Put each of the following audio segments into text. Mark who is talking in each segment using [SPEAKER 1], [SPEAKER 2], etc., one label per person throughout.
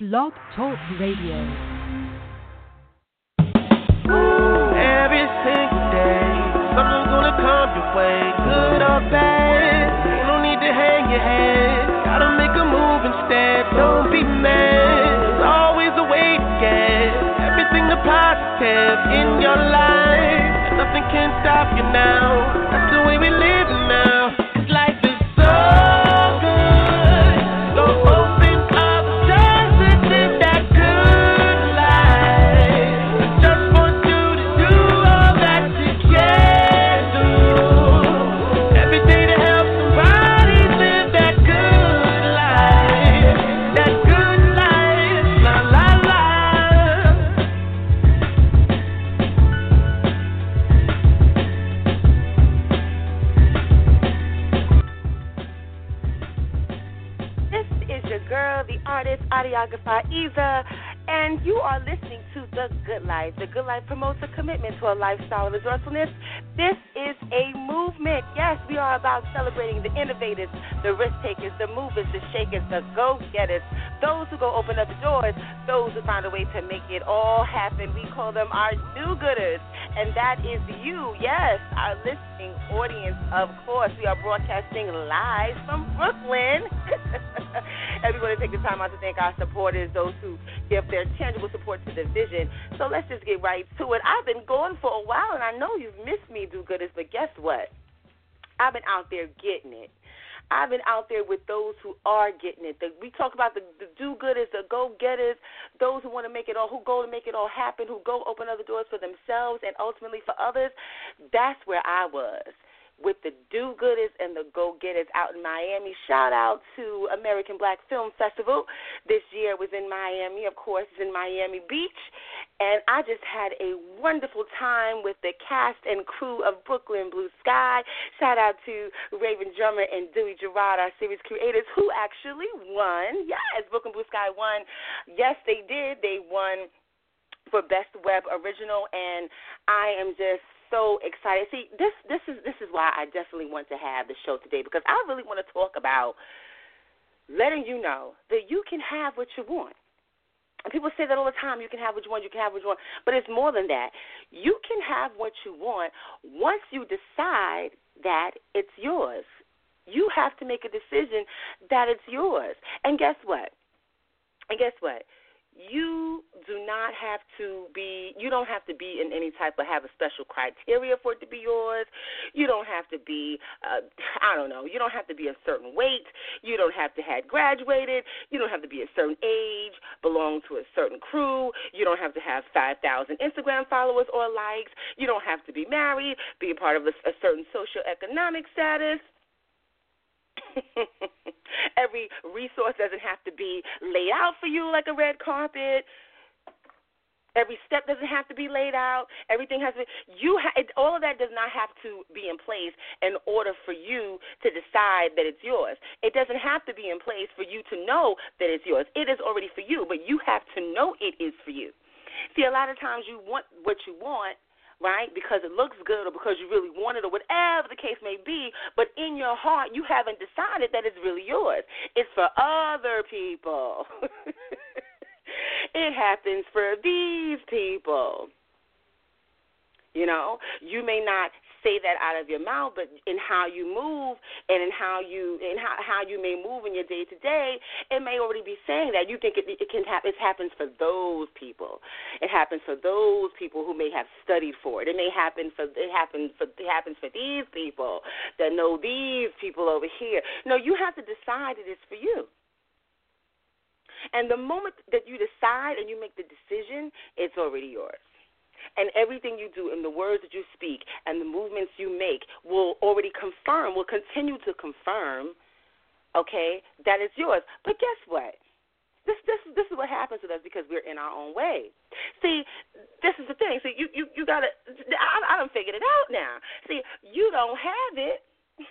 [SPEAKER 1] Blog Talk Radio.
[SPEAKER 2] Every single day, something's gonna come your way, good or bad. Don't need to hang your head. Gotta make a move instead. Don't be mad. There's always a way to get everything positive in your life. Nothing can stop you now. That's the way we live now.
[SPEAKER 3] Artist, audiographer Eva, and you are listening to The Good Life. The Good Life promotes a commitment to a lifestyle of resourcefulness. This is a movement. Yes, we are about celebrating the innovators, the risk takers, the movers, the shakers, the go getters, those who go open up the doors, those who find a way to make it all happen. We call them our do gooders, and that is you. Yes, our listening audience, of course. We are broadcasting live from Brooklyn. and we want to take the time out to thank our supporters, those who give their tangible support to the vision. So let's just get right to it. I've been gone for a while, and I know you've missed me, do gooders, but guess what? I've been out there getting it. I've been out there with those who are getting it. The, we talk about the, the do-gooders, the go-getters, those who want to make it all, who go to make it all happen, who go open other doors for themselves and ultimately for others. That's where I was with the do-gooders and the go-getters out in Miami. Shout out to American Black Film Festival. This year was in Miami, of course, it's in Miami Beach. And I just had a wonderful time with the cast and crew of Brooklyn Blue Sky. Shout out to Raven Drummer and Dewey Gerard, our series creators, who actually won. Yes, Brooklyn Blue Sky won. Yes, they did. They won for Best Web Original, and I am just so excited. See, this this is this is why I definitely want to have the show today because I really want to talk about letting you know that you can have what you want. And people say that all the time. You can have what you want. You can have what you want. But it's more than that. You can have what you want once you decide that it's yours. You have to make a decision that it's yours. And guess what? And guess what? You do not have to be you don't have to be in any type of have a special criteria for it to be yours. You don't have to be uh i don't know you don't have to be a certain weight. You don't have to have graduated. You don't have to be a certain age belong to a certain crew. You don't have to have five thousand instagram followers or likes. You don't have to be married be a part of a, a certain socioeconomic status Every resource doesn't have to be laid out for you like a red carpet. Every step doesn't have to be laid out. Everything has to. You ha- it, all of that does not have to be in place in order for you to decide that it's yours. It doesn't have to be in place for you to know that it's yours. It is already for you, but you have to know it is for you. See, a lot of times you want what you want, right? Because it looks good or because you really want it or whatever the case may be, but in your heart you haven't decided that it's really yours. It's for other people. it happens for these people. You know, you may not say that out of your mouth, but in how you move and in how you in how how you may move in your day to day, it may already be saying that you think it, it can happen. It happens for those people. It happens for those people who may have studied for it. It may happen for it happens for it happens for these people that know these people over here. No, you have to decide it is for you. And the moment that you decide and you make the decision, it's already yours and everything you do and the words that you speak and the movements you make will already confirm, will continue to confirm, okay, that it's yours. But guess what? This this this is what happens with us because we're in our own way. See, this is the thing. See, you you you gotta. I I done figured it out now. See, you don't have it.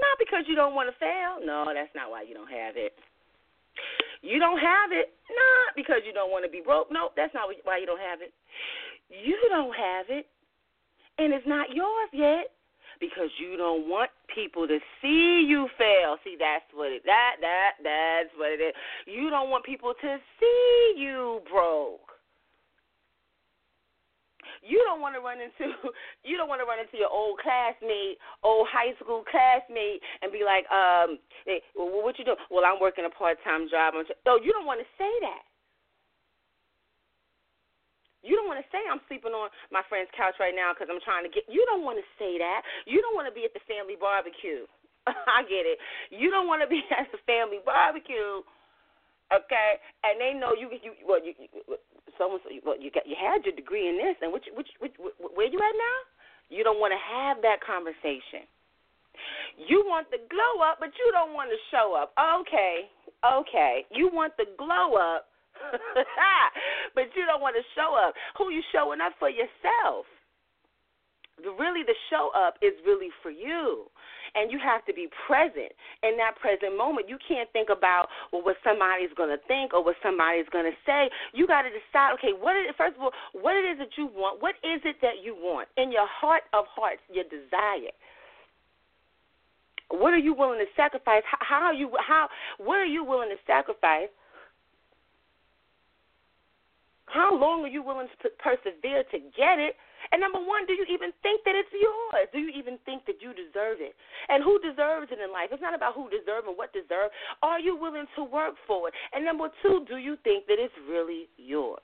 [SPEAKER 3] Not because you don't want to fail. No, that's not why you don't have it. You don't have it not because you don't want to be broke. No, that's not why you don't have it. You don't have it, and it's not yours yet because you don't want people to see you fail. See, that's what it that that that's what it is. You don't want people to see you broke. You don't want to run into you don't want to run into your old classmate, old high school classmate, and be like, um, hey, well, what you doing? Well, I'm working a part time job. No, you don't want to say that. You don't want to say I'm sleeping on my friend's couch right now because I'm trying to get. You don't want to say that. You don't want to be at the family barbecue. I get it. You don't want to be at the family barbecue, okay? And they know you. You well, you, you someone. Well, you got you had your degree in this, and which which, which where you at now? You don't want to have that conversation. You want the glow up, but you don't want to show up. Okay, okay. You want the glow up but you don't want to show up. Who you showing up for yourself? Really, the show up is really for you. And you have to be present in that present moment. You can't think about well, what somebody's going to think or what somebody's going to say. You got to decide, okay, what is, first of all, what it is that you want. What is it that you want in your heart of hearts, your desire? What are you willing to sacrifice? How, how are you? How? What are you willing to sacrifice how long are you willing to persevere to get it? And number one, do you even think that it's yours? Do you even think that you deserve it? And who deserves it in life? It's not about who deserves and what deserves. Are you willing to work for it? And number two, do you think that it's really yours?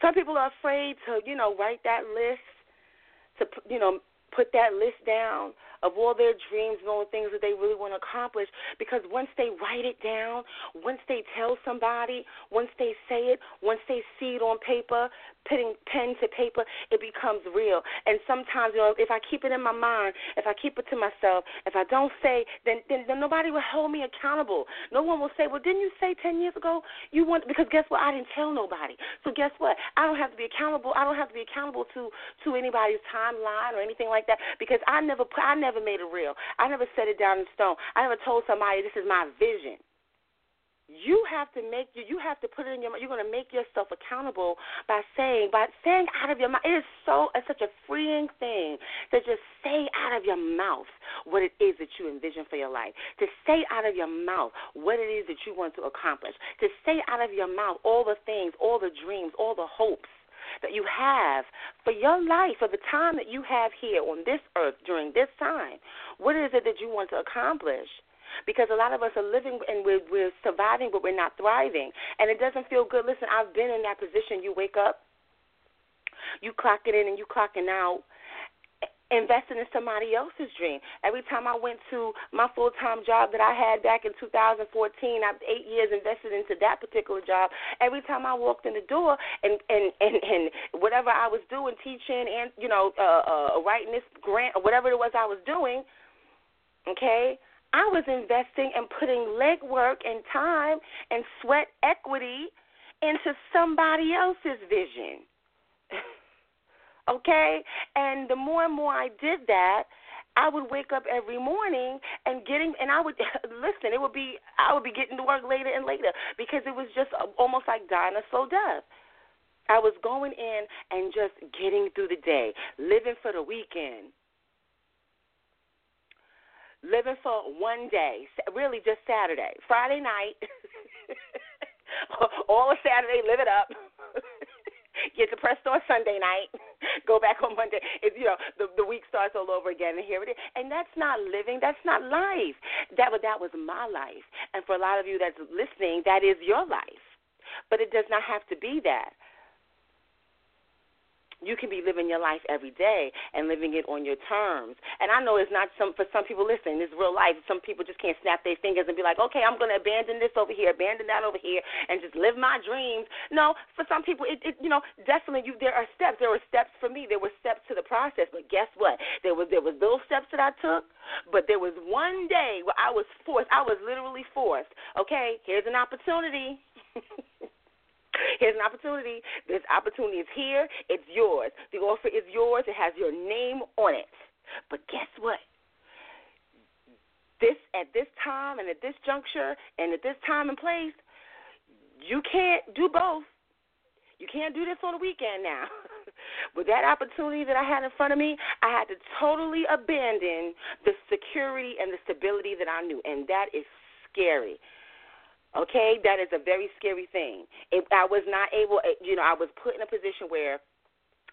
[SPEAKER 3] Some people are afraid to, you know, write that list, to, you know, put that list down of all their dreams and all the things that they really want to accomplish because once they write it down, once they tell somebody, once they say it, once they see it on paper, putting pen to paper, it becomes real. And sometimes, you know, if I keep it in my mind, if I keep it to myself, if I don't say, then then, then nobody will hold me accountable. No one will say, well, didn't you say 10 years ago you want, because guess what? I didn't tell nobody. So guess what? I don't have to be accountable. I don't have to be accountable to to anybody's timeline or anything like that because I never I never never made it real. I never set it down in stone. I never told somebody this is my vision. You have to make you you have to put it in your you're going to make yourself accountable by saying by saying out of your mouth. It is so it's such a freeing thing to just say out of your mouth what it is that you envision for your life. To say out of your mouth what it is that you want to accomplish. To say out of your mouth all the things, all the dreams, all the hopes that you have for your life, for the time that you have here on this earth during this time. What is it that you want to accomplish? Because a lot of us are living and we're, we're surviving, but we're not thriving. And it doesn't feel good. Listen, I've been in that position. You wake up, you clock it in and you clocking out, investing in somebody else's dream. Every time I went to my full time job that I had back in 2014, I eight years invested into that particular job. Every time I walked in the door and and and, and whatever I was doing, teaching and you know uh, uh, writing this grant or whatever it was I was doing, okay. I was investing and putting legwork and time and sweat equity into somebody else's vision. Okay? And the more and more I did that, I would wake up every morning and getting, and I would listen. It would be, I would be getting to work later and later because it was just almost like dying a slow death. I was going in and just getting through the day, living for the weekend, living for one day, really just Saturday, Friday night, all of Saturday, live it up. get depressed on Sunday night, go back on Monday. It, you know, the the week starts all over again, and here it is. And that's not living. That's not life. That was that was my life. And for a lot of you that's listening, that is your life. But it does not have to be that. You can be living your life every day and living it on your terms. And I know it's not some for some people. Listen, it's real life. Some people just can't snap their fingers and be like, okay, I'm going to abandon this over here, abandon that over here, and just live my dreams. No, for some people, it, it you know definitely you there are steps. There were steps for me. There were steps to the process. But guess what? There was there was those steps that I took, but there was one day where I was forced. I was literally forced. Okay, here's an opportunity. Here's an opportunity. This opportunity is here. It's yours. The offer is yours. It has your name on it. But guess what? This at this time and at this juncture and at this time and place, you can't do both. You can't do this on the weekend now. With that opportunity that I had in front of me, I had to totally abandon the security and the stability that I knew, and that is scary. Okay, that is a very scary thing. If I was not able, eh, you know, I was put in a position where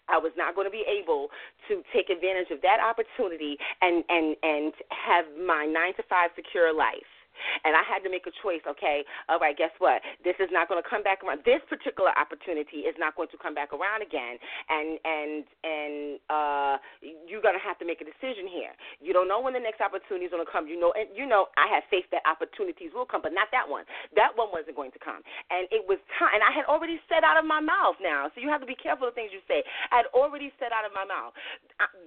[SPEAKER 3] I was not going to be able to take advantage of that opportunity and and and have my nine to five secure life. And I had to make a choice, okay, all right, guess what? This is not going to come back around. This particular opportunity is not going to come back around again. And and and uh you're going to have to make a decision here. You don't know when the next opportunity is going to come. You know and you know I have faith that opportunities will come, but not that one. That one wasn't going to come. And it was time and I had already said out of my mouth now. So you have to be careful of things you say. I had already said out of my mouth.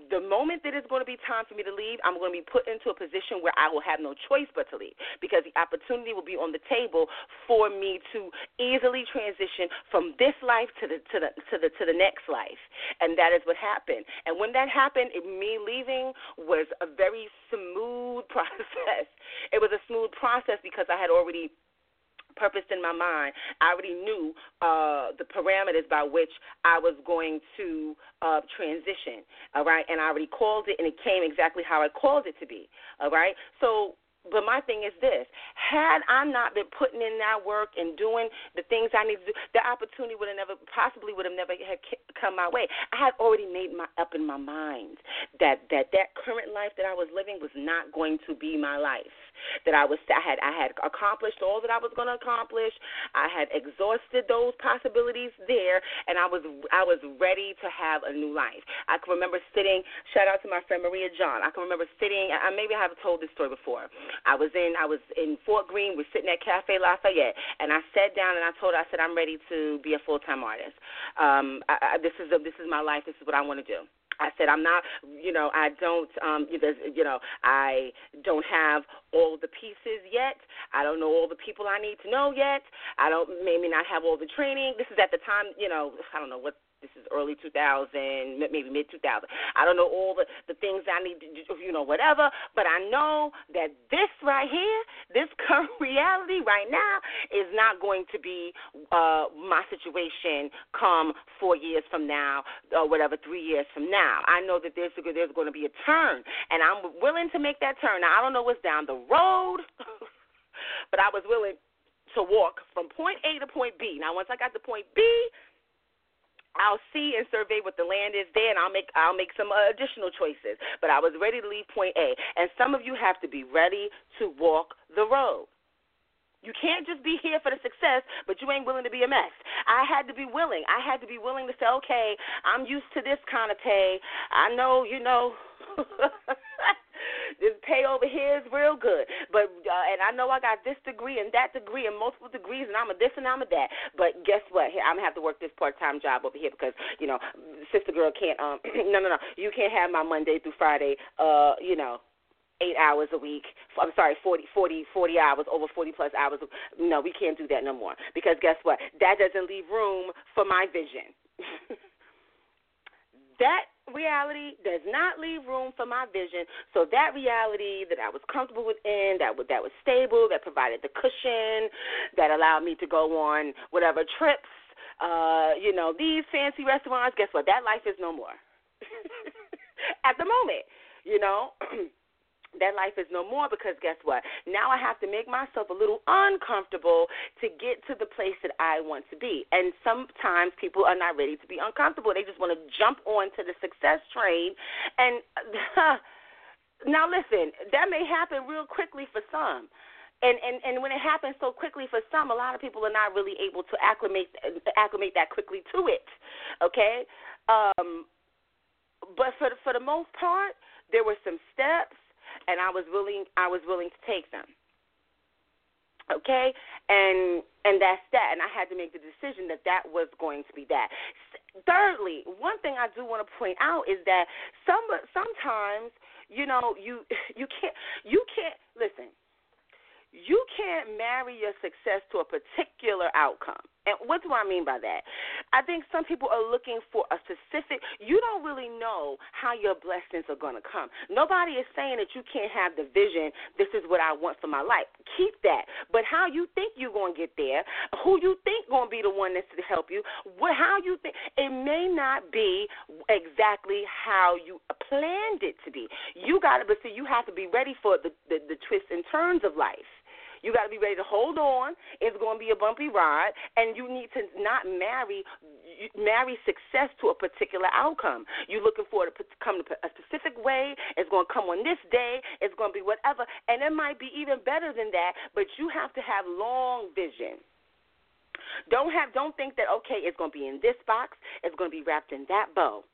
[SPEAKER 3] The moment that it's going to be time for me to leave, I'm going to be put into a position where I will have no choice but to leave because the opportunity will be on the table for me to easily transition from this life to the to the to the to the next life, and that is what happened. And when that happened, it, me leaving was a very smooth process. It was a smooth process because I had already purposed in my mind. I already knew uh, the parameters by which I was going to uh, transition. All right, and I already called it, and it came exactly how I called it to be. All right, so but my thing is this: had I not been putting in that work and doing the things I need to do, the opportunity would have never, possibly would have never had come my way. I had already made my up in my mind that that that current life that I was living was not going to be my life that I was I had I had accomplished all that I was going to accomplish. I had exhausted those possibilities there, and I was I was ready to have a new life. I can remember sitting. Shout out to my friend Maria John. I can remember sitting. I, maybe I have told this story before. I was in I was in Fort Greene. We're sitting at Cafe Lafayette, and I sat down and I told her I said I'm ready to be a full time artist. Um, I, I, this is a, this is my life. This is what I want to do. I said I'm not, you know, I don't, um, you know, I don't have all the pieces yet. I don't know all the people I need to know yet. I don't maybe not have all the training. This is at the time, you know, I don't know what this is early 2000, maybe mid 2000. I don't know all the the things I need to, you know, whatever. But I know that this right here, this current reality right now, is not going to be uh, my situation come four years from now or whatever, three years from now. I know that there's there's going to be a turn, and I'm willing to make that turn. Now I don't know what's down the road, but I was willing to walk from point A to point B. Now once I got to point B, I'll see and survey what the land is there, and I'll make I'll make some uh, additional choices. But I was ready to leave point A, and some of you have to be ready to walk the road. You can't just be here for the success, but you ain't willing to be a mess. I had to be willing. I had to be willing to say, okay, I'm used to this kind of pay. I know, you know. this pay over here is real good. But uh, and I know I got this degree and that degree and multiple degrees and I'm a this and I'm a that. But guess what? Here I'm gonna have to work this part time job over here because you know, sister girl can't. Um, no, no, no. You can't have my Monday through Friday. Uh, you know eight hours a week. I'm sorry, 40, 40, 40 hours, over 40 plus hours. No, we can't do that no more. Because guess what? That doesn't leave room for my vision. that reality does not leave room for my vision. So that reality that I was comfortable within, that was, that was stable, that provided the cushion, that allowed me to go on whatever trips, uh, you know, these fancy restaurants, guess what? That life is no more. At the moment, you know. that life is no more because guess what? Now I have to make myself a little uncomfortable to get to the place that I want to be. And sometimes people are not ready to be uncomfortable. They just want to jump onto the success train. And now listen, that may happen real quickly for some. and and and when it happens so quickly for some, a lot of people are not really able to acclimate acclimate that quickly to it. Okay, um, but for the, for the most part, there were some steps, and I was willing I was willing to take them. Okay, and and that's that. And I had to make the decision that that was going to be that. Thirdly, one thing I do want to point out is that some sometimes you know you you can't you can't listen you can't marry your success to a particular outcome. And what do I mean by that? I think some people are looking for a specific, you don't really know how your blessings are going to come. Nobody is saying that you can't have the vision, this is what I want for my life. Keep that. But how you think you're going to get there, who you think going to be the one that's to help you, what, how you think, it may not be exactly how you planned it to be. You got to, but see, you have to be ready for the, the, the twists and turns of life. You got to be ready to hold on. It's going to be a bumpy ride, and you need to not marry marry success to a particular outcome. You're looking for it to come a specific way. It's going to come on this day. It's going to be whatever, and it might be even better than that. But you have to have long vision. Don't have don't think that okay, it's going to be in this box. It's going to be wrapped in that bow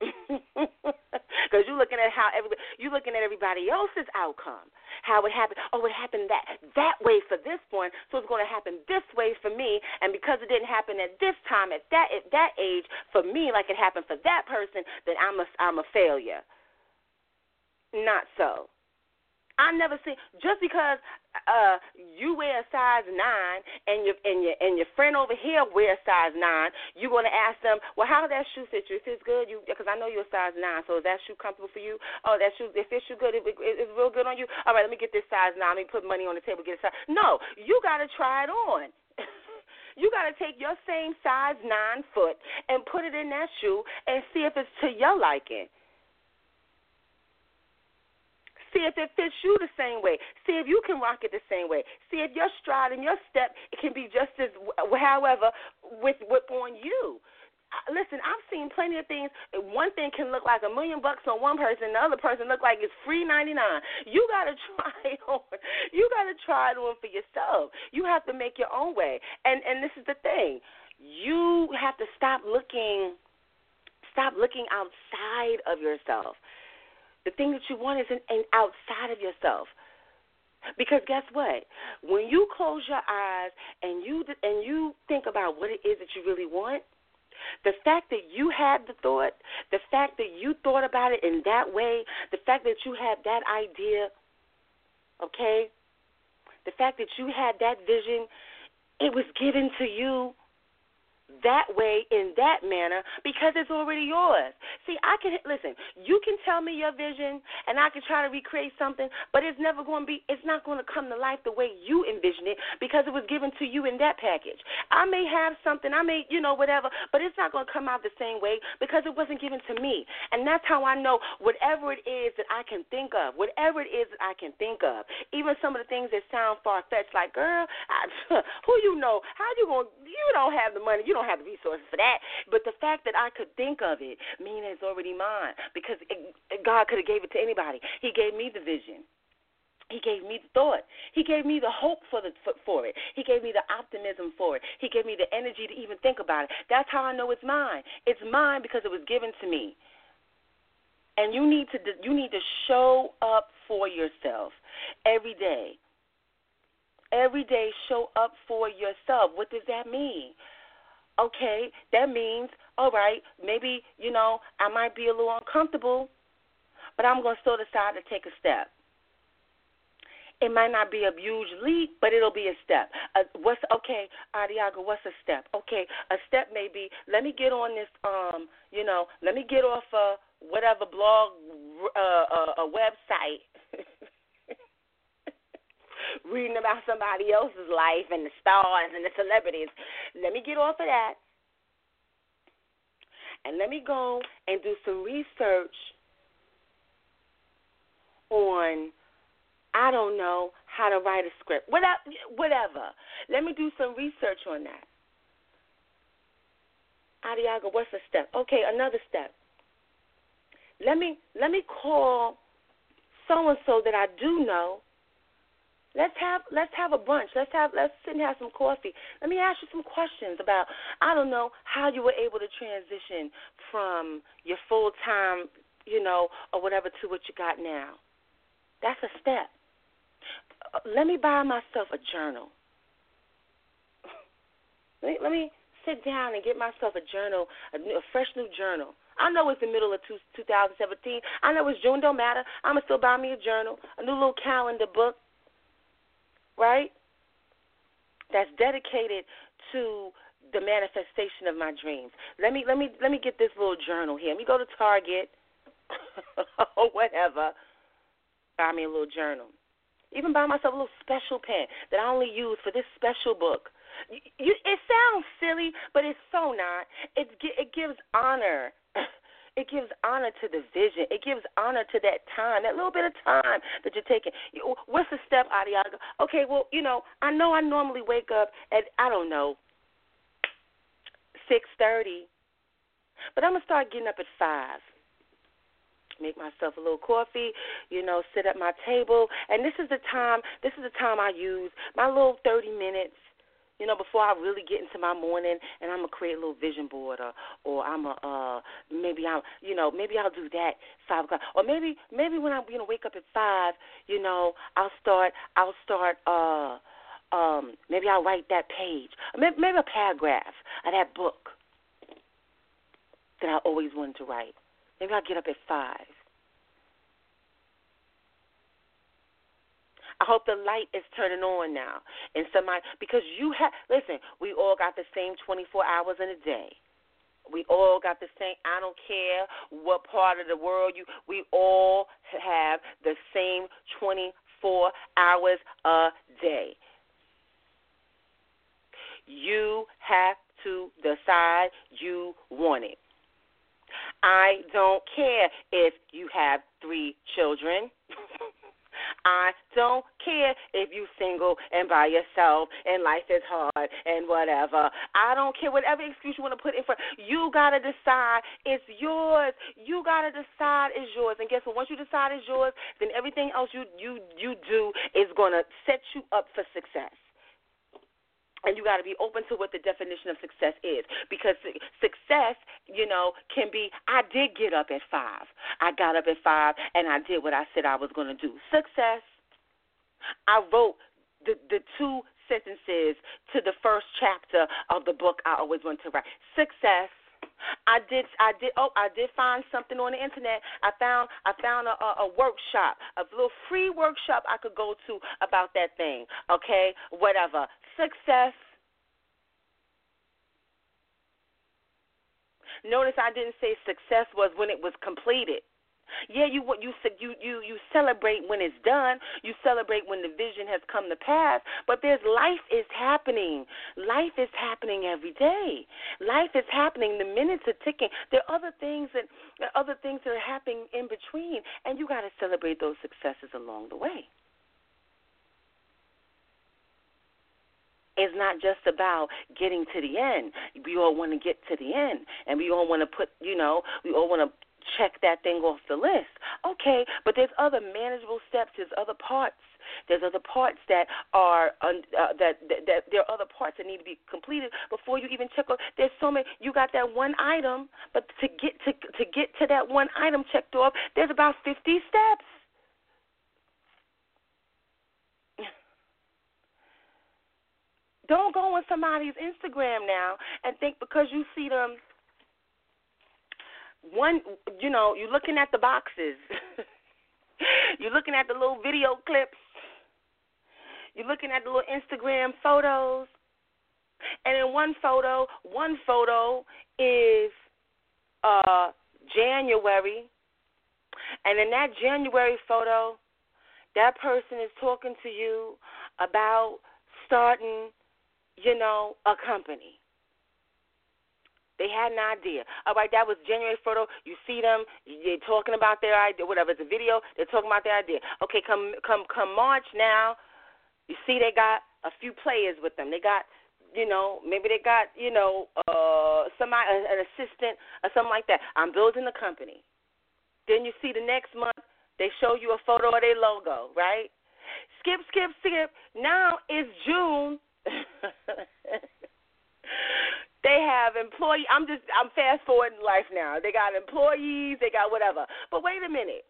[SPEAKER 3] because you're looking at how everybody you're looking at everybody else's outcome, how it happened. Oh, it happened that that way for this one, so it's going to happen this way for me. And because it didn't happen at this time, at that at that age, for me, like it happened for that person, then I'm a I'm a failure. Not so. I never seen just because uh you wear a size nine and your and your and your friend over here wear a size nine, you're gonna ask them, well, how does that shoe fit you? If it's good, you because I know you're a size nine, so is that shoe comfortable for you? Oh, that shoe it shoe good, it, it, it's real good on you. All right, let me get this size nine. Let me put money on the table, get a size. No, you gotta try it on. you got to take your same size nine foot and put it in that shoe and see if it's to your liking. See if it fits you the same way. See if you can rock it the same way. See if your stride and your step can be just as, however, with with on you. Uh, listen, I've seen plenty of things. One thing can look like a million bucks on one person, the other person look like it's free ninety nine. You gotta try it on. You gotta try it on for yourself. You have to make your own way. And and this is the thing. You have to stop looking stop looking outside of yourself. The thing that you want is in, in outside of yourself. Because guess what? When you close your eyes and you and you think about what it is that you really want, the fact that you had the thought, the fact that you thought about it in that way, the fact that you had that idea, okay? The fact that you had that vision, it was given to you that way in that manner because it's already yours. See, I can listen. You can tell me your vision, and I can try to recreate something, but it's never going to be. It's not going to come to life the way you envision it because it was given to you in that package. I may have something, I may, you know, whatever, but it's not going to come out the same way because it wasn't given to me. And that's how I know whatever it is that I can think of, whatever it is that I can think of, even some of the things that sound far fetched, like girl, I, who you know, how you? To you don't have the money, you don't have the resources for that. But the fact that I could think of it means it's already mine because it, God could have gave it to anybody. He gave me the vision. He gave me the thought. He gave me the hope for the for, for it. He gave me the optimism for it. He gave me the energy to even think about it. That's how I know it's mine. It's mine because it was given to me. And you need to you need to show up for yourself every day. Every day show up for yourself. What does that mean? Okay, that means, all right, maybe, you know, I might be a little uncomfortable, but I'm going to still decide to take a step. It might not be a huge leap, but it'll be a step. Uh, what's okay, Adiagha? What's a step? Okay, a step may be let me get on this, um, you know, let me get off a whatever blog, uh, uh, a website, reading about somebody else's life and the stars and the celebrities. Let me get off of that. And let me go and do some research on I don't know how to write a script. Whatever. Let me do some research on that. Adiagha, what's a step? Okay, another step. Let me let me call so and so that I do know Let's have let's have a brunch. Let's have let's sit and have some coffee. Let me ask you some questions about I don't know how you were able to transition from your full time, you know, or whatever to what you got now. That's a step. Uh, let me buy myself a journal. Let me, let me sit down and get myself a journal, a, new, a fresh new journal. I know it's the middle of two, 2017. I know it's June. Don't matter. I'm gonna still buy me a journal, a new little calendar book, right? That's dedicated to the manifestation of my dreams. Let me let me let me get this little journal here. Let me go to Target or whatever. Buy me a little journal. Even buy myself a little special pen that I only use for this special book. You, it sounds silly, but it's so not. It it gives honor. It gives honor to the vision. It gives honor to that time, that little bit of time that you're taking. What's the step, Adiagha? Okay, well, you know, I know I normally wake up at I don't know six thirty, but I'm gonna start getting up at five make myself a little coffee, you know, sit at my table, and this is the time. This is the time I use my little thirty minutes you know, before I really get into my morning and I'm gonna create a little vision board or or I'm a uh maybe I'll you know, maybe I'll do that five o'clock. Or maybe maybe when I'm gonna wake up at five, you know, I'll start I'll start uh um maybe I'll write that page. Maybe, maybe a paragraph of that book that I always wanted to write. Maybe I'll get up at five. I hope the light is turning on now. And somebody because you have listen, we all got the same 24 hours in a day. We all got the same. I don't care what part of the world you. We all have the same 24 hours a day. You have to decide you want it. I don't care if you have three children. I don't care if you single and by yourself and life is hard and whatever. I don't care whatever excuse you want to put in front. You gotta decide it's yours. You gotta decide it's yours. And guess what? Once you decide it's yours, then everything else you you you do is gonna set you up for success and you got to be open to what the definition of success is because success you know can be i did get up at five i got up at five and i did what i said i was going to do success i wrote the the two sentences to the first chapter of the book i always wanted to write success I did. I did. Oh, I did find something on the internet. I found. I found a, a, a workshop, a little free workshop I could go to about that thing. Okay, whatever success. Notice I didn't say success was when it was completed. Yeah, you you you you you celebrate when it's done. You celebrate when the vision has come to pass. But there's life is happening. Life is happening every day. Life is happening. The minutes are ticking. There are other things that other things that are happening in between, and you got to celebrate those successes along the way. It's not just about getting to the end. We all want to get to the end, and we all want to put, you know, we all want to check that thing off the list. Okay, but there's other manageable steps. There's other parts. There's other parts that are uh, that, that that there are other parts that need to be completed before you even check off. There's so many. You got that one item, but to get to to get to that one item checked off, there's about 50 steps. Don't go on somebody's Instagram now and think because you see them one you know, you're looking at the boxes. you're looking at the little video clips. You're looking at the little Instagram photos. And in one photo, one photo is uh January. And in that January photo, that person is talking to you about starting you know, a company. They had an idea. All right, that was January photo. You see them, they're talking about their idea, whatever. It's a video. They're talking about their idea. Okay, come come come March now. You see, they got a few players with them. They got, you know, maybe they got, you know, uh, somebody, an assistant or something like that. I'm building the company. Then you see the next month, they show you a photo of their logo, right? skip, skip, skip. Now it's June. they have employee. I'm just I'm fast forwarding life now. They got employees. They got whatever. But wait a minute.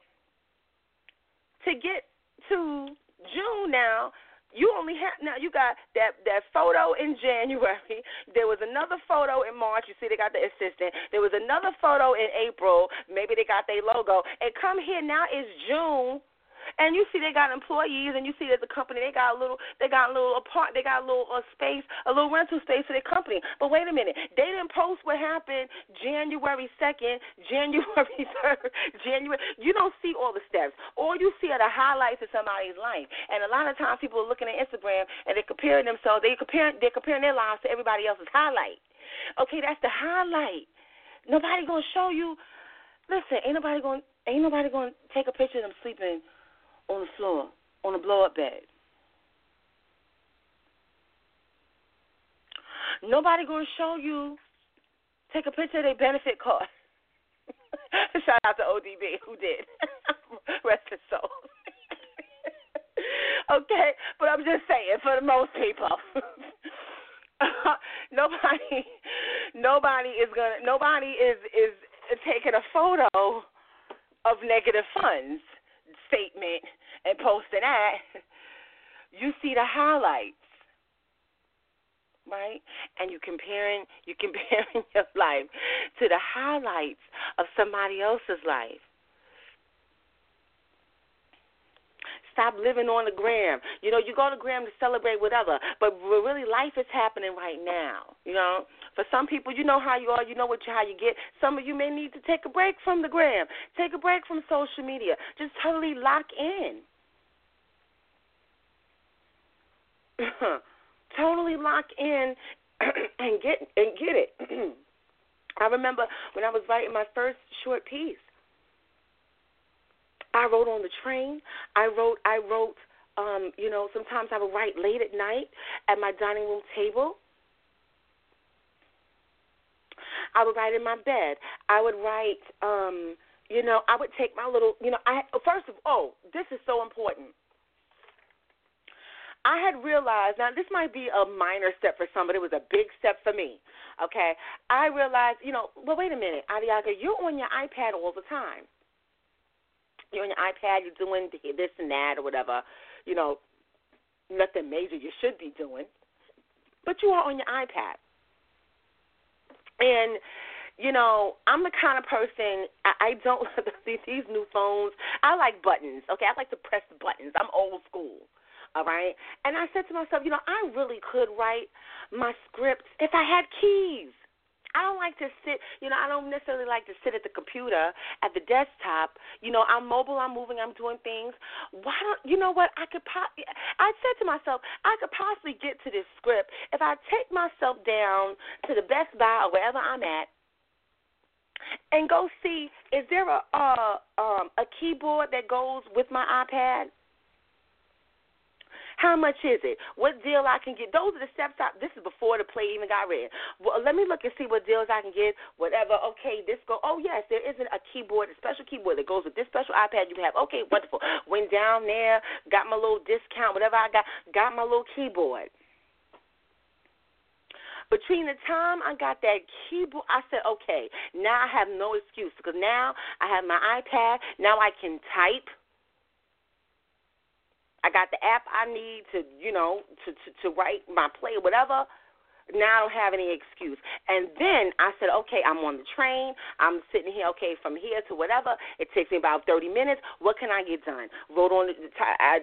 [SPEAKER 3] To get to June now, you only have now you got that that photo in January. There was another photo in March. You see they got the assistant. There was another photo in April. Maybe they got their logo. And come here now it's June and you see they got employees, and you see that the company they got a little, they got a little apart, they got a little uh, space, a little rental space for their company. But wait a minute, they didn't post what happened January second, January third, January. You don't see all the steps. All you see are the highlights of somebody's life. And a lot of times people are looking at Instagram and they're comparing themselves. They comparing they're comparing their lives to everybody else's highlight. Okay, that's the highlight. Nobody gonna show you. Listen, ain't nobody gonna ain't nobody gonna take a picture of them sleeping on the floor, on a blow up bed. Nobody gonna show you. Take a picture of their benefit card. Shout out to ODB who did. Rest his soul. okay, but I'm just saying for the most people. nobody nobody is gonna nobody is is taking a photo of negative funds statement and posting that, you see the highlights, right? And you comparing you comparing your life to the highlights of somebody else's life. Stop living on the gram. You know, you go to gram to celebrate whatever, but really life is happening right now. You know, for some people, you know how you are, you know what you, how you get. Some of you may need to take a break from the gram, take a break from social media, just totally lock in. totally lock in and get and get it. I remember when I was writing my first short piece. I wrote on the train. I wrote. I wrote. Um, you know, sometimes I would write late at night at my dining room table. I would write in my bed. I would write. Um, you know, I would take my little. You know, I first of all, this is so important. I had realized now this might be a minor step for some, but it was a big step for me. Okay, I realized, you know, well, wait a minute, Adiagha, you're on your iPad all the time. You're on your iPad, you're doing this and that or whatever, you know, nothing major you should be doing, but you are on your iPad. And you know, I'm the kind of person I, don't these new phones. I like buttons. Okay, I like to press buttons. I'm old school. All right. And I said to myself, you know, I really could write my scripts if I had keys. I don't like to sit, you know, I don't necessarily like to sit at the computer, at the desktop. You know, I'm mobile, I'm moving, I'm doing things. Why don't, you know what, I could, po- I said to myself, I could possibly get to this script if I take myself down to the Best Buy or wherever I'm at and go see, is there a, uh, um, a keyboard that goes with my iPad? How much is it? What deal I can get? Those are the steps. I, this is before the play even got read. Well, let me look and see what deals I can get. Whatever. Okay, this go. Oh yes, there isn't a keyboard, a special keyboard that goes with this special iPad you have. Okay, wonderful. Went down there, got my little discount, whatever I got, got my little keyboard between the time I got that keyboard, I said, okay, now I have no excuse because now I have my iPad. Now I can type. I got the app I need to, you know, to to, to write my play, or whatever. Now I don't have any excuse. And then I said, okay, I'm on the train. I'm sitting here. Okay, from here to whatever. It takes me about 30 minutes. What can I get done? Wrote on the,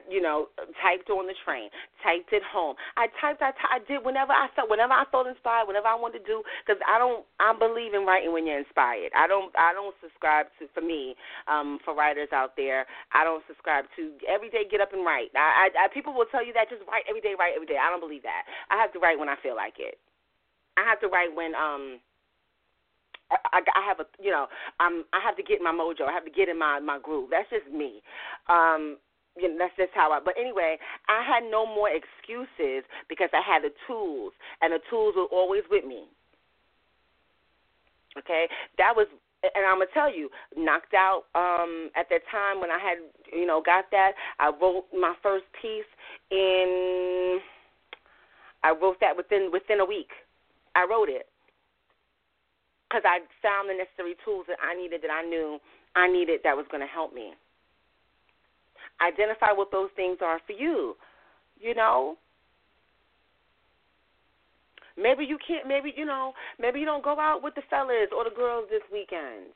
[SPEAKER 3] you know, typed on the train. Typed it home. I typed. I, I did whenever I felt. Whenever I felt inspired. Whenever I wanted to do. Because I don't. I believe in writing when you're inspired. I don't. I don't subscribe to. For me, um, for writers out there, I don't subscribe to every day get up and write. I, I, I people will tell you that just write every day, write every day. I don't believe that. I have to write when I feel like it. I have to write when um I, I have a you know I'm I have to get my mojo. I have to get in my my groove. That's just me. Um, you know, that's just how I. But anyway, I had no more excuses because I had the tools, and the tools were always with me. Okay, that was and I'm gonna tell you, knocked out um at that time when I had you know got that. I wrote my first piece in. I wrote that within within a week. I wrote it because I found the necessary tools that I needed that I knew I needed that was going to help me. Identify what those things are for you. You know, Maybe you can't. Maybe you know. Maybe you don't go out with the fellas or the girls this weekend.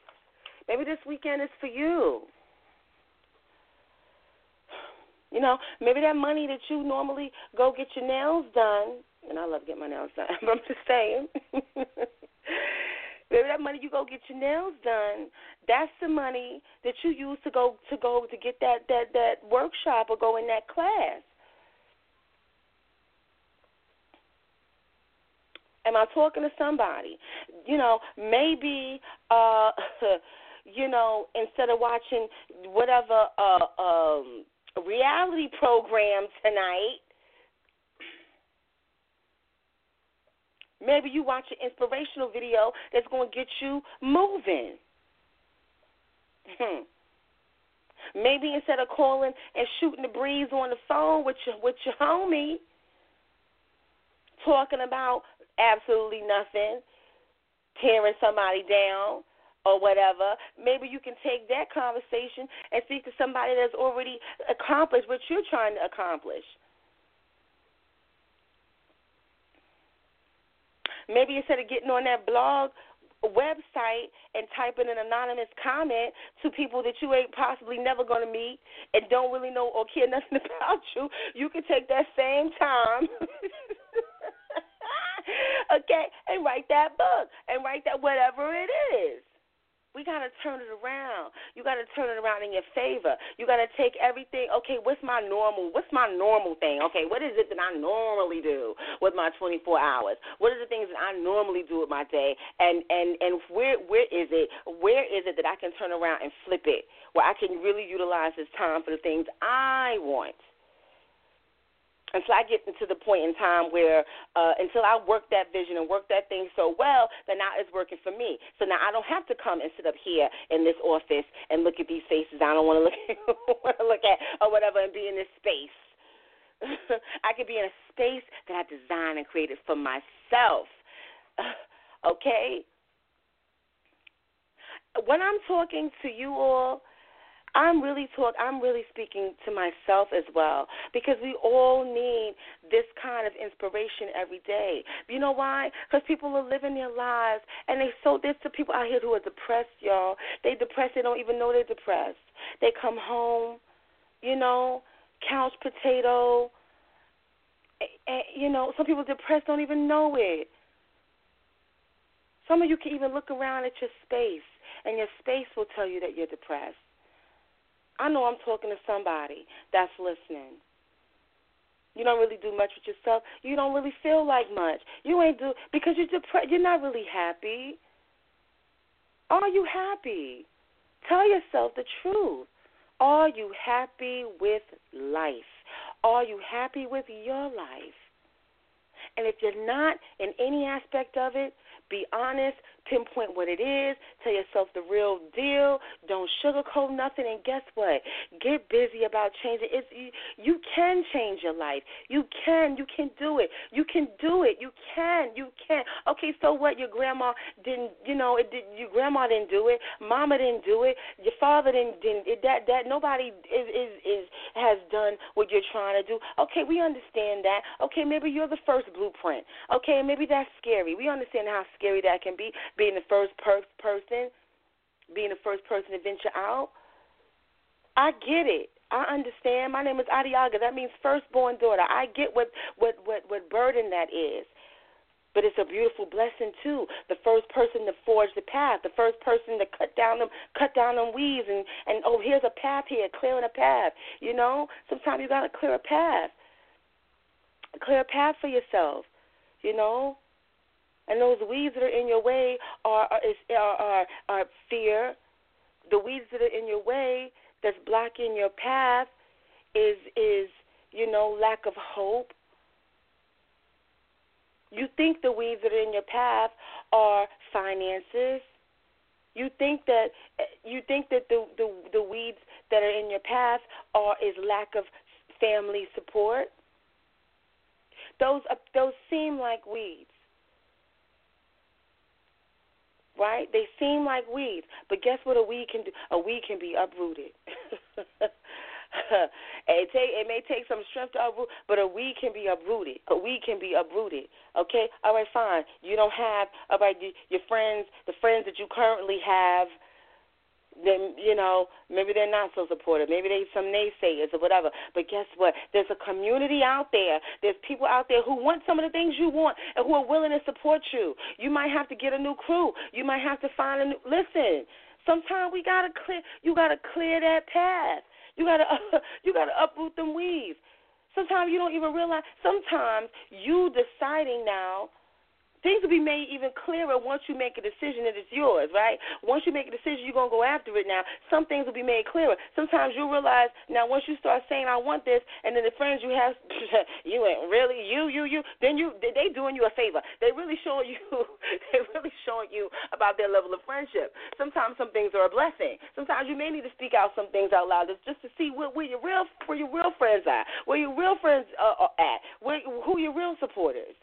[SPEAKER 3] Maybe this weekend is for you. You know, maybe that money that you normally go get your nails done, and I love getting my nails done, but I'm just saying. maybe that money you go get your nails done, that's the money that you use to go to go to get that that that workshop or go in that class. Am I talking to somebody? You know, maybe uh you know, instead of watching whatever uh um reality program tonight, maybe you watch an inspirational video that's going to get you moving. Hmm. Maybe instead of calling and shooting the breeze on the phone with your with your homie, talking about absolutely nothing, tearing somebody down or whatever, maybe you can take that conversation and speak to somebody that's already accomplished what you're trying to accomplish. Maybe instead of getting on that blog website and typing an anonymous comment to people that you ain't possibly never going to meet and don't really know or care nothing about you, you can take that same time okay, and write that book and write that whatever it is. We got to turn it around. You got to turn it around in your favor. You got to take everything. Okay, what's my normal? What's my normal thing? Okay, what is it that I normally do with my 24 hours? What are the things that I normally do with my day? And and and where where is it? Where is it that I can turn around and flip it? Where I can really utilize this time for the things I want? Until I get to the point in time where uh, until I work that vision and work that thing so well that now it's working for me. So now I don't have to come and sit up here in this office and look at these faces I don't want to look want to look at or whatever and be in this space. I could be in a space that I designed and created for myself. okay? When I'm talking to you all I'm really talk I'm really speaking to myself as well because we all need this kind of inspiration every day. You know why? Because people are living their lives and they so there's the people out here who are depressed, y'all. They depressed, they don't even know they're depressed. They come home, you know, couch potato. And, you know, some people depressed don't even know it. Some of you can even look around at your space, and your space will tell you that you're depressed. I know I'm talking to somebody that's listening. You don't really do much with yourself. You don't really feel like much. You ain't do because you're depressed. You're not really happy. Are you happy? Tell yourself the truth. Are you happy with life? Are you happy with your life? And if you're not in any aspect of it, be honest, pinpoint what it is, tell yourself the real deal, don't sugarcoat nothing, and guess what? Get busy about changing. It's you, you can change your life. You can, you can do it. You can do it. You can, you can. Okay, so what? Your grandma didn't, you know, it did. Your grandma didn't do it. Mama didn't do it. Your father didn't. didn't it, that that nobody is is is has done what you're trying to do. Okay, we understand that. Okay, maybe you're the first blueprint. Okay, maybe that's scary. We understand how scary that can be being the first per- person, being the first person to venture out. I get it. I understand. My name is Adiagha. That means firstborn daughter. I get what what what what burden that is. But it's a beautiful blessing too. The first person to forge the path, the first person to cut down them cut down them weeds and and oh here's a path here, clearing a path. You know, sometimes you gotta clear a path. Clear a path for yourself. You know, and those weeds that are in your way are are, are, are fear. The weeds that are in your way that's blocking your path is is you know lack of hope. You think the weeds that are in your path are finances. You think that you think that the the the weeds that are in your path are is lack of family support. Those uh, those seem like weeds. Right? They seem like weeds, but guess what a weed can do? A weed can be uprooted. it take it may take some strength to uproot, but a weed can be uprooted. A weed can be uprooted. Okay, all right, fine. You don't have all right. Your friends, the friends that you currently have, then you know maybe they're not so supportive. Maybe they some naysayers or whatever. But guess what? There's a community out there. There's people out there who want some of the things you want and who are willing to support you. You might have to get a new crew. You might have to find a new. Listen. Sometimes we gotta clear. You gotta clear that path. You gotta uh, you gotta uproot them weeds. Sometimes you don't even realize. Sometimes you deciding now things will be made even clearer once you make a decision that it's yours, right? Once you make a decision, you're gonna go after it. Now, some things will be made clearer. Sometimes you'll realize now once you start saying I want this, and then the friends you have, you ain't really you, you, you. Then you they doing you a favor. They really showing you, they really showing you about their level of friendship. Sometimes some things are a blessing. Sometimes you may need to speak out some things out loud just to see where, where your real where your real friends are, where your real friends are, are at, where who your real supporters.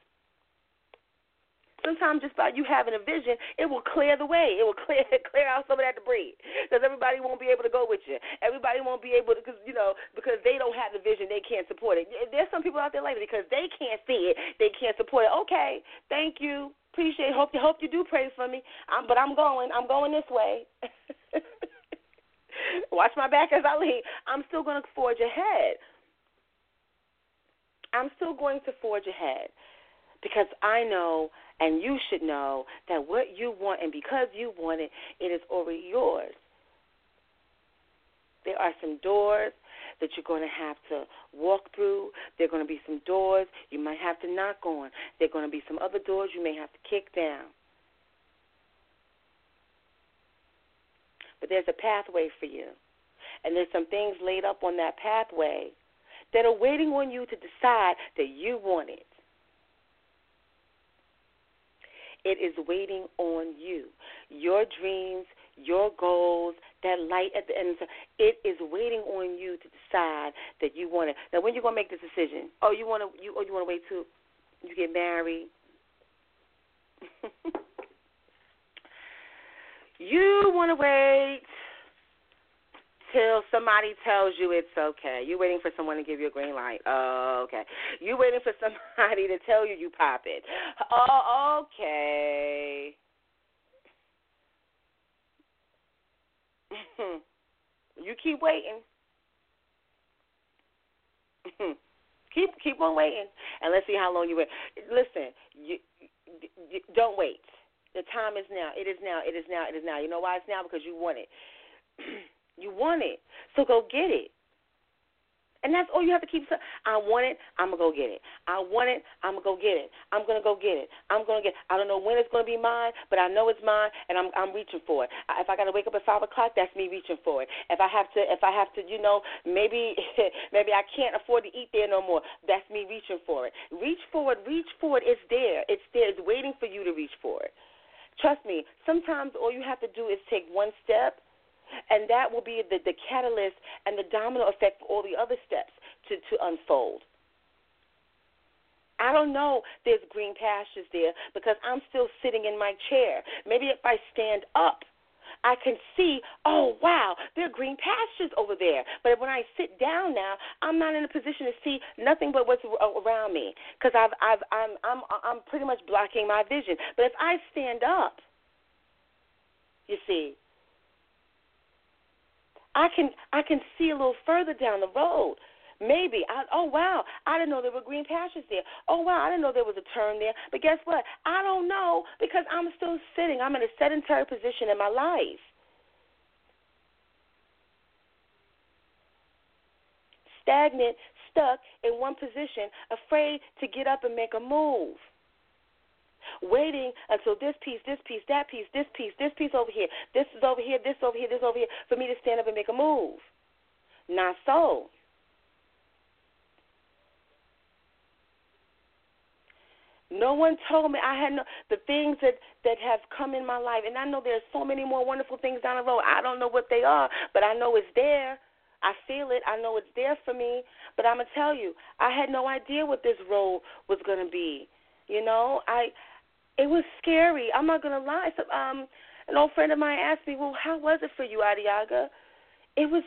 [SPEAKER 3] Sometimes just by you having a vision, it will clear the way. It will clear clear out some of that debris because everybody won't be able to go with you. Everybody won't be able to because you know because they don't have the vision, they can't support it. There's some people out there like because they can't see it, they can't support it. Okay, thank you, appreciate. Hope you hope you do pray for me. I'm, but I'm going. I'm going this way. Watch my back as I leave. I'm still going to forge ahead. I'm still going to forge ahead because I know and you should know that what you want, and because you want it, it is already yours. There are some doors that you're going to have to walk through. There are going to be some doors you might have to knock on. There are going to be some other doors you may have to kick down. But there's a pathway for you. And there's some things laid up on that pathway that are waiting on you to decide that you want it. It is waiting on you. Your dreams, your goals, that light at the end. It is waiting on you to decide that you want it. Now, when you gonna make this decision? Oh, you wanna you oh you wanna wait till you get married? you wanna wait till somebody tells you it's okay. You're waiting for someone to give you a green light. Oh, okay. You're waiting for somebody to tell you you pop it. Oh, okay. you keep waiting. keep keep on waiting, and let's see how long you wait. Listen, you, you don't wait. The time is now. It is now. It is now. It is now. You know why it's now? Because you want it. You want it. So go get it. And that's all you have to keep saying. I want it. I'm gonna go get it. I want it. I'm gonna go get it. I'm gonna go get it. I'm gonna get. I don't know when it's gonna be mine, but I know it's mine, and I'm I'm reaching for it. If I gotta wake up at five o'clock, that's me reaching for it. If I have to, if I have to, you know, maybe maybe I can't afford to eat there no more. That's me reaching for it. Reach for it. Reach for it. It's there. It's there. It's waiting for you to reach for it. Trust me. Sometimes all you have to do is take one step and that will be the, the catalyst and the domino effect for all the other steps to, to unfold. I don't know there's green pastures there because I'm still sitting in my chair. Maybe if I stand up, I can see, oh wow, there are green pastures over there. But when I sit down now, I'm not in a position to see nothing but what's around me because I've, I've, I'm, I'm, I'm pretty much blocking my vision. But if I stand up, you see, I can I can see a little further down the road. Maybe I oh wow, I didn't know there were green pastures there. Oh wow, I didn't know there was a turn there. But guess what? I don't know because I'm still sitting. I'm in a sedentary position in my life. Stagnant, stuck in one position, afraid to get up and make a move waiting until this piece, this piece, that piece, this piece, this piece over here, this is over here, this over here, this over here, for me to stand up and make a move. Not so. No one told me. I had no the things that that have come in my life, and I know there's so many more wonderful things down the road. I don't know what they are, but I know it's there. I feel it. I know it's there for me. But I'm gonna tell you, I had no idea what this road was gonna be. You know, I it was scary. I'm not gonna lie. So, um, an old friend of mine asked me, "Well, how was it for you, Adiagha?" It was,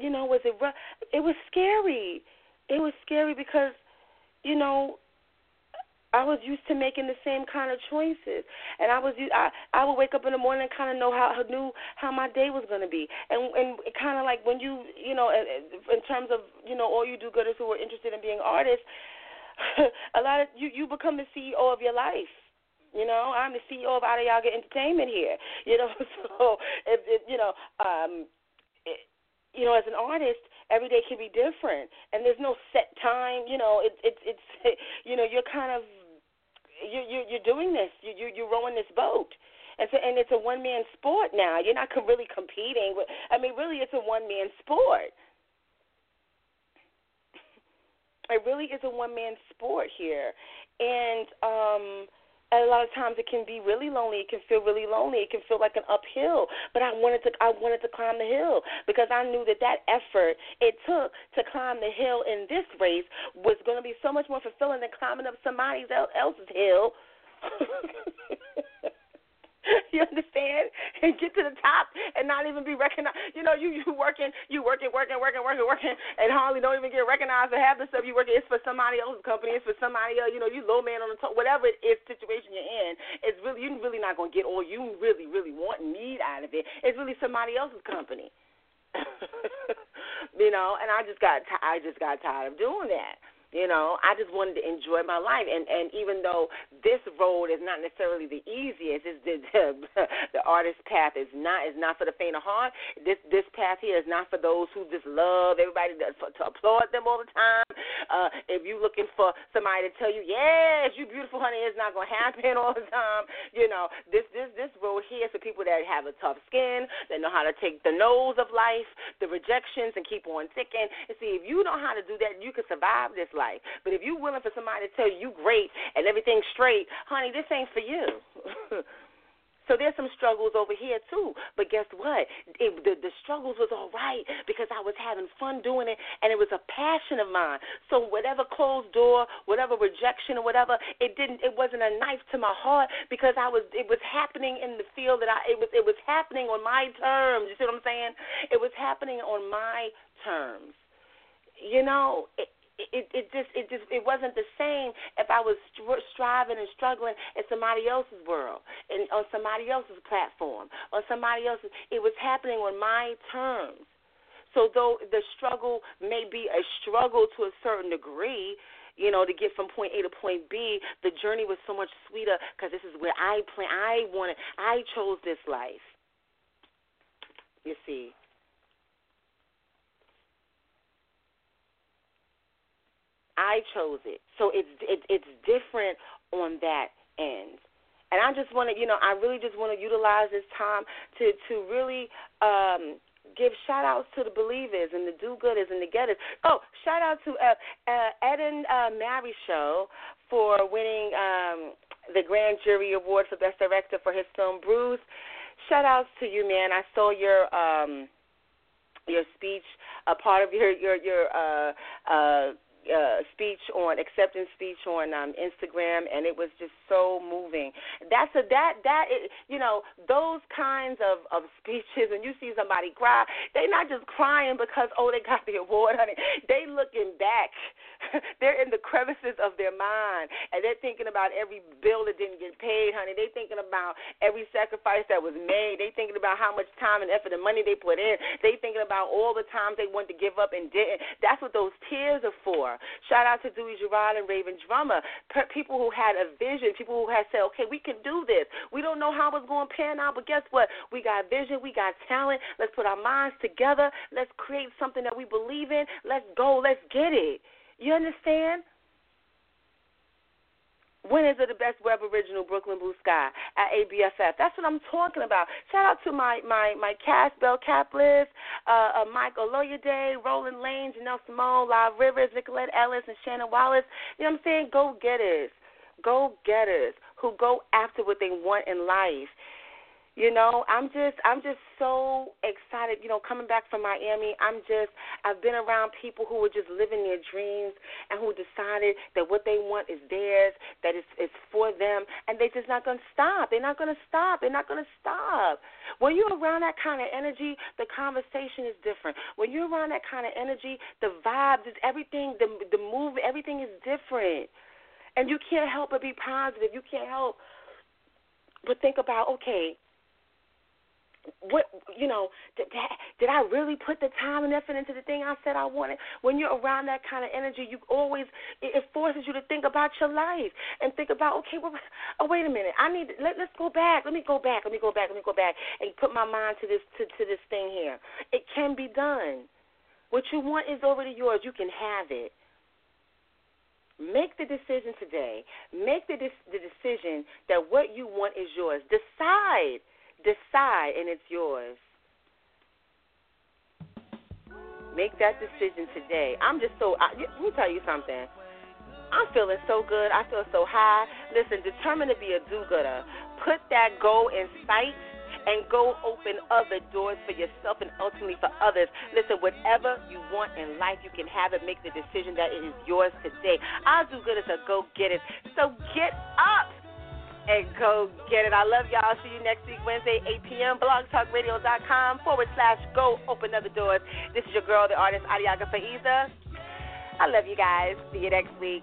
[SPEAKER 3] you know, was it? Rough? It was scary. It was scary because, you know, I was used to making the same kind of choices, and I was I I would wake up in the morning and kind of know how knew how my day was going to be, and and kind of like when you you know in terms of you know all you do gooders who are interested in being artists, a lot of you you become the CEO of your life. You know, I'm the CEO of Adiagha Entertainment here. You know, so if, if you know, um, it, you know, as an artist, every day can be different, and there's no set time. You know, it's it's it's you know, you're kind of you you you're doing this. You you you're rowing this boat. And so, and it's a one man sport now. You're not really competing. With, I mean, really, it's a one man sport. It really is a one man sport here, and um, a lot of times it can be really lonely. It can feel really lonely. It can feel like an uphill. But I wanted to I wanted to climb the hill because I knew that that effort it took to climb the hill in this race was going to be so much more fulfilling than climbing up somebody else's hill. you understand? And get to the top and not even be recognized. You know, you you working, you working, working, working, working, working, and hardly don't even get recognized for have the stuff you working. It's for somebody else's company. It's for somebody else. You know, you low man on the top. Whatever it is, situation you're in, it's really you're really not gonna get all you really, really want and need out of it. It's really somebody else's company. you know, and I just got t- I just got tired of doing that. You know, I just wanted to enjoy my life, and and even though this road is not necessarily the easiest, it's the the, the artist path is not is not for the faint of heart. This this path here is not for those who just love everybody to, to applaud them all the time. Uh, if you're looking for somebody to tell you, yes, you beautiful, honey, it's not gonna happen all the time. You know, this this this road here is for people that have a tough skin, that know how to take the nose of life, the rejections, and keep on ticking. And see, if you know how to do that, you can survive this life. But if you're willing for somebody to tell you you great and everything's straight, honey, this ain't for you. So there's some struggles over here too. But guess what? It, the the struggles was all right because I was having fun doing it, and it was a passion of mine. So whatever closed door, whatever rejection or whatever, it didn't. It wasn't a knife to my heart because I was. It was happening in the field that I. It was. It was happening on my terms. You see what I'm saying? It was happening on my terms. You know, it, it it just it just it wasn't the same if I was striving and struggling in somebody else's world and on somebody else's platform on somebody else's. It was happening on my terms. So though the struggle may be a struggle to a certain degree, you know, to get from point A to point B, the journey was so much sweeter because this is where I plan. I wanted. I chose this life. You see. I chose it. So it's it, it's different on that end. And I just want to, you know, I really just want to utilize this time to to really um give shout outs to the believers and the do gooders and the getters. Oh, shout out to uh, uh, Eden uh, Mary Show for winning um, the Grand Jury Award for Best Director for his film Bruce. Shout outs to you, man. I saw your um, your speech, a part of your your your uh, uh, uh, speech on acceptance speech on um, Instagram, and it was just so moving. That's a that that you know those kinds of of speeches, and you see somebody cry, they're not just crying because oh they got the award, honey. They looking back. they're in the crevices of their mind, and they're thinking about every bill that didn't get paid, honey. They thinking about every sacrifice that was made. They thinking about how much time and effort and money they put in. They thinking about all the times they wanted to give up and didn't. That's what those tears are for. Shout out to Dewey Gerard and Raven Drummer, people who had a vision, people who had said, okay, we can do this. We don't know how it's going to pan out, but guess what? We got vision, we got talent. Let's put our minds together. Let's create something that we believe in. Let's go. Let's get it. You understand? Winners it the Best Web Original, Brooklyn Blue Sky at ABFF. That's what I'm talking about. Shout out to my my my cast, Bell Caplis, uh, uh, Mike Oloyede, Roland Lane, Janelle Simone, Live Rivers, Nicolette Ellis, and Shannon Wallace. You know what I'm saying? Go getters, go getters who go after what they want in life. You know, I'm just I'm just so excited, you know, coming back from Miami. I'm just I've been around people who were just living their dreams and who decided that what they want is theirs, that it's it's for them and they're just not gonna stop. They're not gonna stop. They're not gonna stop. When you're around that kind of energy, the conversation is different. When you're around that kind of energy, the vibes is everything, the the move, everything is different. And you can't help but be positive. You can't help but think about, okay, what you know did, did I really put the time and effort into the thing I said I wanted? When you're around that kind of energy, you always it, forces you to think about your life and think about okay, well, oh wait a minute, I need let let's go back. Let me go back. Let me go back. Let me go back and put my mind to this to to this thing here. It can be done. What you want is already yours. You can have it. Make the decision today. Make the the decision that what you want is yours. Decide Decide, and it's yours. Make that decision today. I'm just so. I, let me tell you something. I'm feeling so good. I feel so high. Listen, determined to be a do-gooder. Put that goal in sight and go open other doors for yourself and ultimately for others. Listen, whatever you want in life, you can have it. Make the decision that it is yours today. I'll do good as a go get it. So get up and go get it. I love y'all. See you next week, Wednesday, 8 p.m. blogtalkradio.com forward slash go open other doors. This is your girl, the artist, Adiagha Faiza. I love you guys. See you next week.